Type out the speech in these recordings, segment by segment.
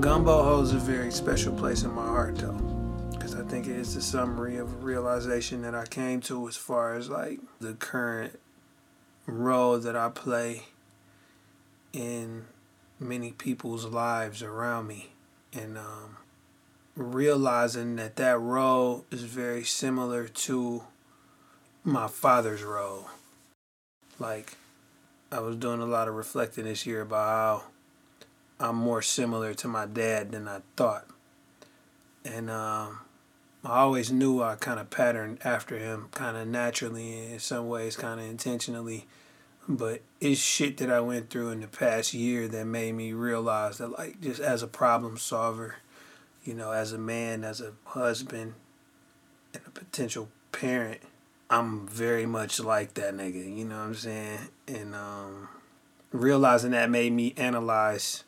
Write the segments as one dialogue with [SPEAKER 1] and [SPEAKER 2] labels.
[SPEAKER 1] Gumbo holds a very special place in my heart, though, because I think it is the summary of a realization that I came to as far as like the current role that I play in many people's lives around me, and um, realizing that that role is very similar to my father's role. Like, I was doing a lot of reflecting this year about how I'm more similar to my dad than I thought. And um, I always knew I kind of patterned after him, kind of naturally, in some ways, kind of intentionally. But it's shit that I went through in the past year that made me realize that, like, just as a problem solver, you know, as a man, as a husband, and a potential parent, I'm very much like that nigga, you know what I'm saying? And um, realizing that made me analyze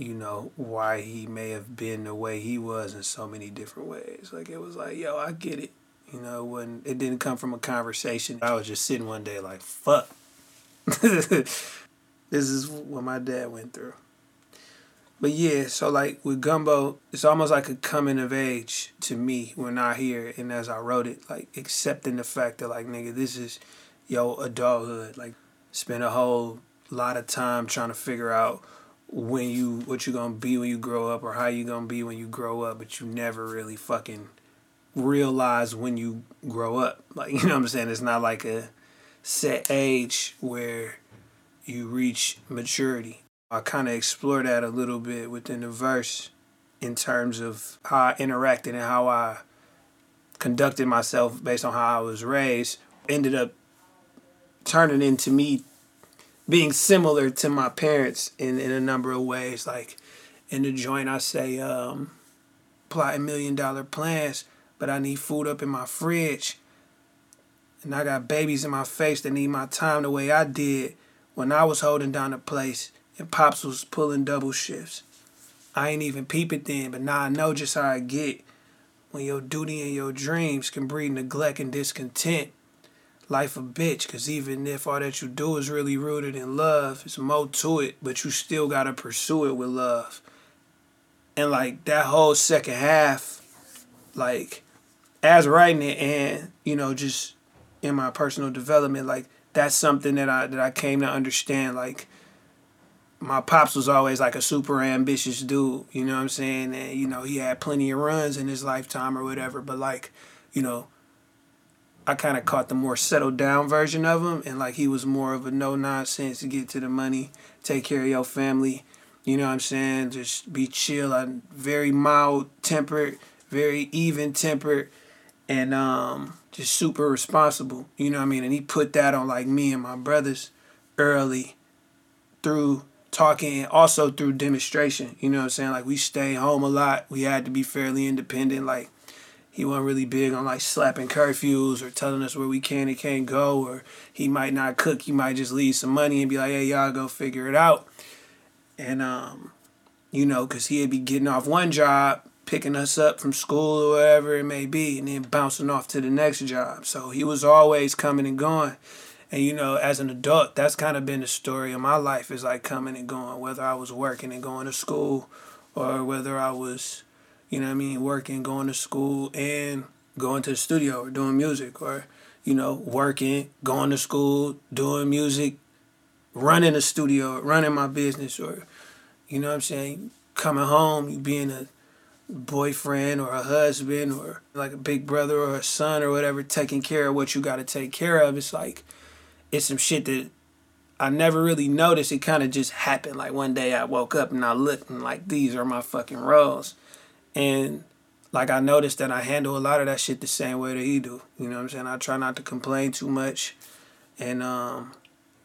[SPEAKER 1] you know, why he may have been the way he was in so many different ways. Like it was like, yo, I get it. You know, when it didn't come from a conversation. I was just sitting one day like, fuck. this is what my dad went through. But yeah, so like with Gumbo, it's almost like a coming of age to me when I hear and as I wrote it, like accepting the fact that like nigga, this is yo adulthood. Like spend a whole lot of time trying to figure out when you what you're gonna be when you grow up or how you gonna be when you grow up, but you never really fucking realize when you grow up. Like you know what I'm saying? It's not like a set age where you reach maturity. I kind of explore that a little bit within the verse in terms of how I interacted and how I conducted myself based on how I was raised. Ended up turning into me being similar to my parents in, in a number of ways. Like in the joint, I say, um, plotting million dollar plans, but I need food up in my fridge. And I got babies in my face that need my time the way I did when I was holding down the place and Pops was pulling double shifts. I ain't even peep it then, but now I know just how I get when your duty and your dreams can breed neglect and discontent life a bitch because even if all that you do is really rooted in love it's more to it but you still gotta pursue it with love. And like that whole second half like as writing it and you know just in my personal development like that's something that i that i came to understand like my pops was always like a super ambitious dude you know what i'm saying? And you know he had plenty of runs in his lifetime or whatever but like you know I kind of caught the more settled down version of him, and like he was more of a no nonsense to get to the money, take care of your family. You know what I'm saying? Just be chill. I'm very mild tempered, very even tempered, and um, just super responsible. You know what I mean? And he put that on like me and my brothers early through talking and also through demonstration. You know what I'm saying? Like we stay home a lot. We had to be fairly independent. Like he wasn't really big on like slapping curfews or telling us where we can and can't go or he might not cook he might just leave some money and be like hey y'all go figure it out. And um you know because he'd be getting off one job picking us up from school or wherever it may be and then bouncing off to the next job. So he was always coming and going. And you know as an adult that's kind of been the story of my life is like coming and going whether i was working and going to school or whether i was you know what I mean, working, going to school, and going to the studio or doing music, or, you know, working, going to school, doing music, running a studio, running my business, or, you know what I'm saying, coming home, you being a boyfriend or a husband or like a big brother or a son or whatever, taking care of what you got to take care of. It's like, it's some shit that I never really noticed. It kind of just happened. Like one day I woke up and I looked and like, these are my fucking roles. And like I noticed that I handle a lot of that shit the same way that he do. You know what I'm saying? I try not to complain too much. And um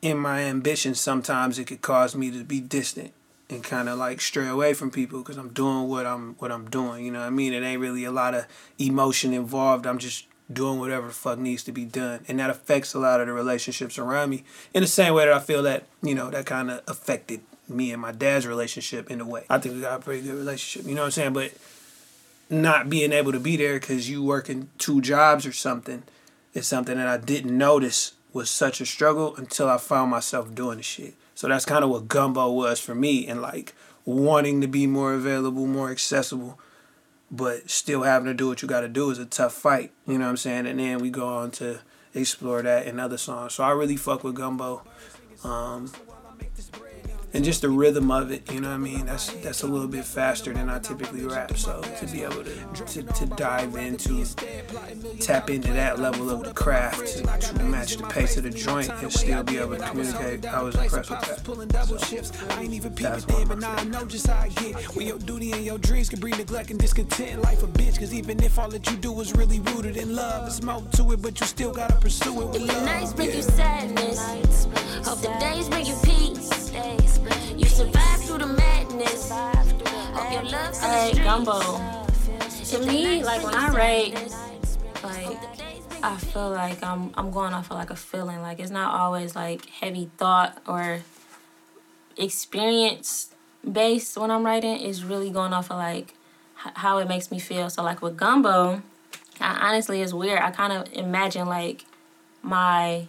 [SPEAKER 1] in my ambition sometimes it could cause me to be distant and kind of like stray away from people because I'm doing what I'm what I'm doing. You know what I mean? It ain't really a lot of emotion involved. I'm just doing whatever the fuck needs to be done, and that affects a lot of the relationships around me. In the same way that I feel that you know that kind of affected me and my dad's relationship in a way. I think we got a pretty good relationship. You know what I'm saying? But not being able to be there because you working two jobs or something is something that I didn't notice was such a struggle until I found myself doing the shit. So that's kind of what gumbo was for me and like wanting to be more available, more accessible, but still having to do what you got to do is a tough fight. You know what I'm saying? And then we go on to explore that in other songs. So I really fuck with Gumbo. Um, and just the rhythm of it, you know what I mean? That's that's a little bit faster than I typically rap. So to be able to to, to dive into, tap into that level of the craft to, to match the pace of the joint and still be able to communicate, I was impressed with that. So, I ain't even that's but now I know just how I get. When your duty and your dreams can bring neglect and discontent, life a bitch. Cause even if all that you do is really rooted in love, there's more to it, but you still gotta pursue it with love. The nights bring you sadness. Hope the days bring you peace. You survive through the madness.
[SPEAKER 2] Hey, Gumbo. To me, like when I write, like I feel like I'm I'm going off of like a feeling. Like it's not always like heavy thought or experience based when I'm writing. It's really going off of like h- how it makes me feel. So like with Gumbo, I, honestly, it's weird. I kind of imagine like my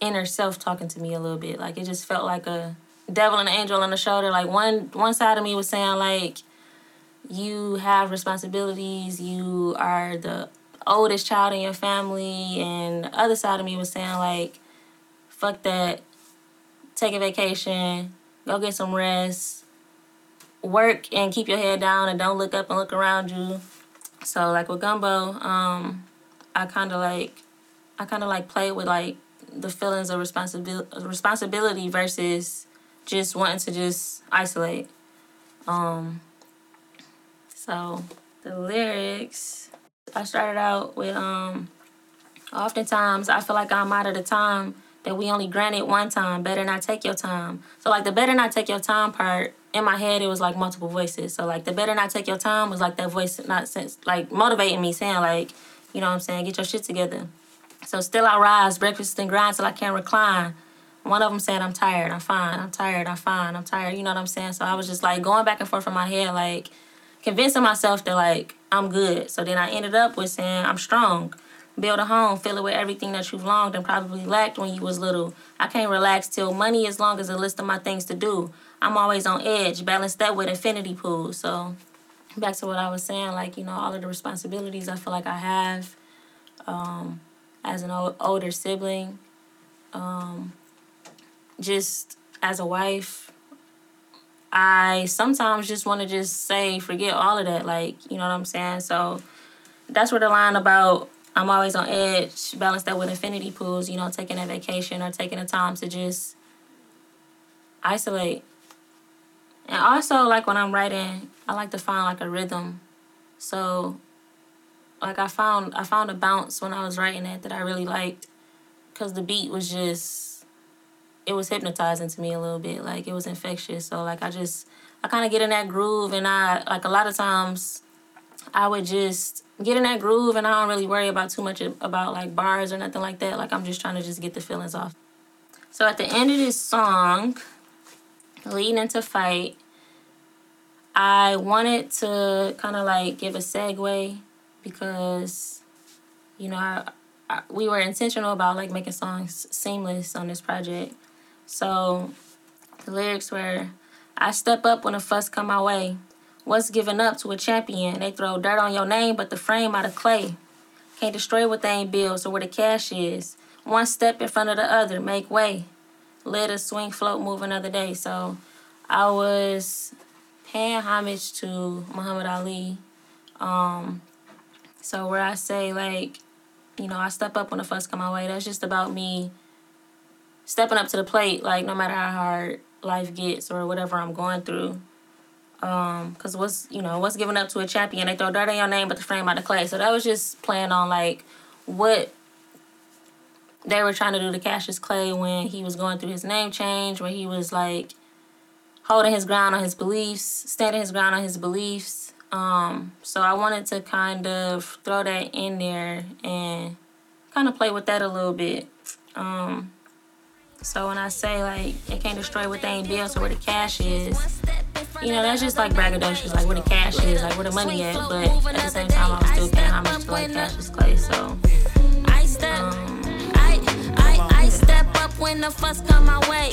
[SPEAKER 2] inner self talking to me a little bit. Like it just felt like a devil and an angel on the shoulder. Like one one side of me was saying like you have responsibilities, you are the oldest child in your family, and the other side of me was saying like fuck that, take a vacation, go get some rest, work and keep your head down and don't look up and look around you. So like with Gumbo, um, I kind of like I kind of like play with like the feelings of responsibility responsibility versus just wanting to just isolate. Um, so the lyrics, I started out with um, oftentimes I feel like I'm out of the time that we only granted one time. Better not take your time. So like the better not take your time part in my head, it was like multiple voices. So like the better not take your time was like that voice not sense like motivating me, saying like, you know what I'm saying, get your shit together. So still I rise, breakfast and grind till I can't recline. One of them said, I'm tired, I'm fine, I'm tired, I'm fine, I'm tired. You know what I'm saying? So I was just like going back and forth in my head, like convincing myself that like I'm good. So then I ended up with saying I'm strong. Build a home, fill it with everything that you've longed and probably lacked when you was little. I can't relax till money as long as a list of my things to do. I'm always on edge, balance that with infinity pool. So back to what I was saying, like, you know, all of the responsibilities I feel like I have um, as an old, older sibling. Um, just as a wife, I sometimes just want to just say, forget all of that. Like, you know what I'm saying? So that's where the line about I'm always on edge, balance that with infinity pools, you know, taking a vacation or taking a time to just isolate. And also, like when I'm writing, I like to find like a rhythm. So, like I found I found a bounce when I was writing it that I really liked, cause the beat was just it was hypnotizing to me a little bit. Like it was infectious. So like I just I kind of get in that groove, and I like a lot of times I would just get in that groove, and I don't really worry about too much about like bars or nothing like that. Like I'm just trying to just get the feelings off. So at the end of this song, leading into fight, I wanted to kind of like give a segue because you know I, I, we were intentional about like making songs seamless on this project so the lyrics were I step up when a fuss come my way. What's given up to a champion? They throw dirt on your name, but the frame out of clay. Can't destroy what they ain't built, so where the cash is. One step in front of the other, make way. Let a swing, float, move another day. So I was paying homage to Muhammad Ali. Um, so where I say like, you know, I step up when the fuss come my way, that's just about me stepping up to the plate, like no matter how hard life gets or whatever I'm going through. Um, cause what's you know what's giving up to a champion? They throw dirt on your name, but the frame out of clay. So that was just playing on like what they were trying to do to Cassius Clay when he was going through his name change, where he was like holding his ground on his beliefs, standing his ground on his beliefs. Um, so I wanted to kind of throw that in there and kind of play with that a little bit. Um, so when I say like it can't destroy what they ain't built, so where the cash is, you know, that's just like braggadocious, like where the cash is, like where the money at. But at the same time, I was still paying homage to like Cassius Clay. So, um, when the fuss come my way.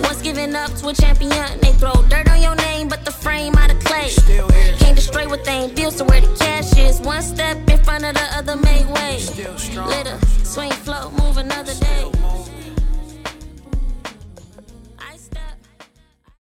[SPEAKER 2] Once giving up to a champion, they throw dirt on your name, but the frame out of clay. Can't destroy what they ain't built, so where the cash is. One step in front of the other, make way. A swing flow, move another day.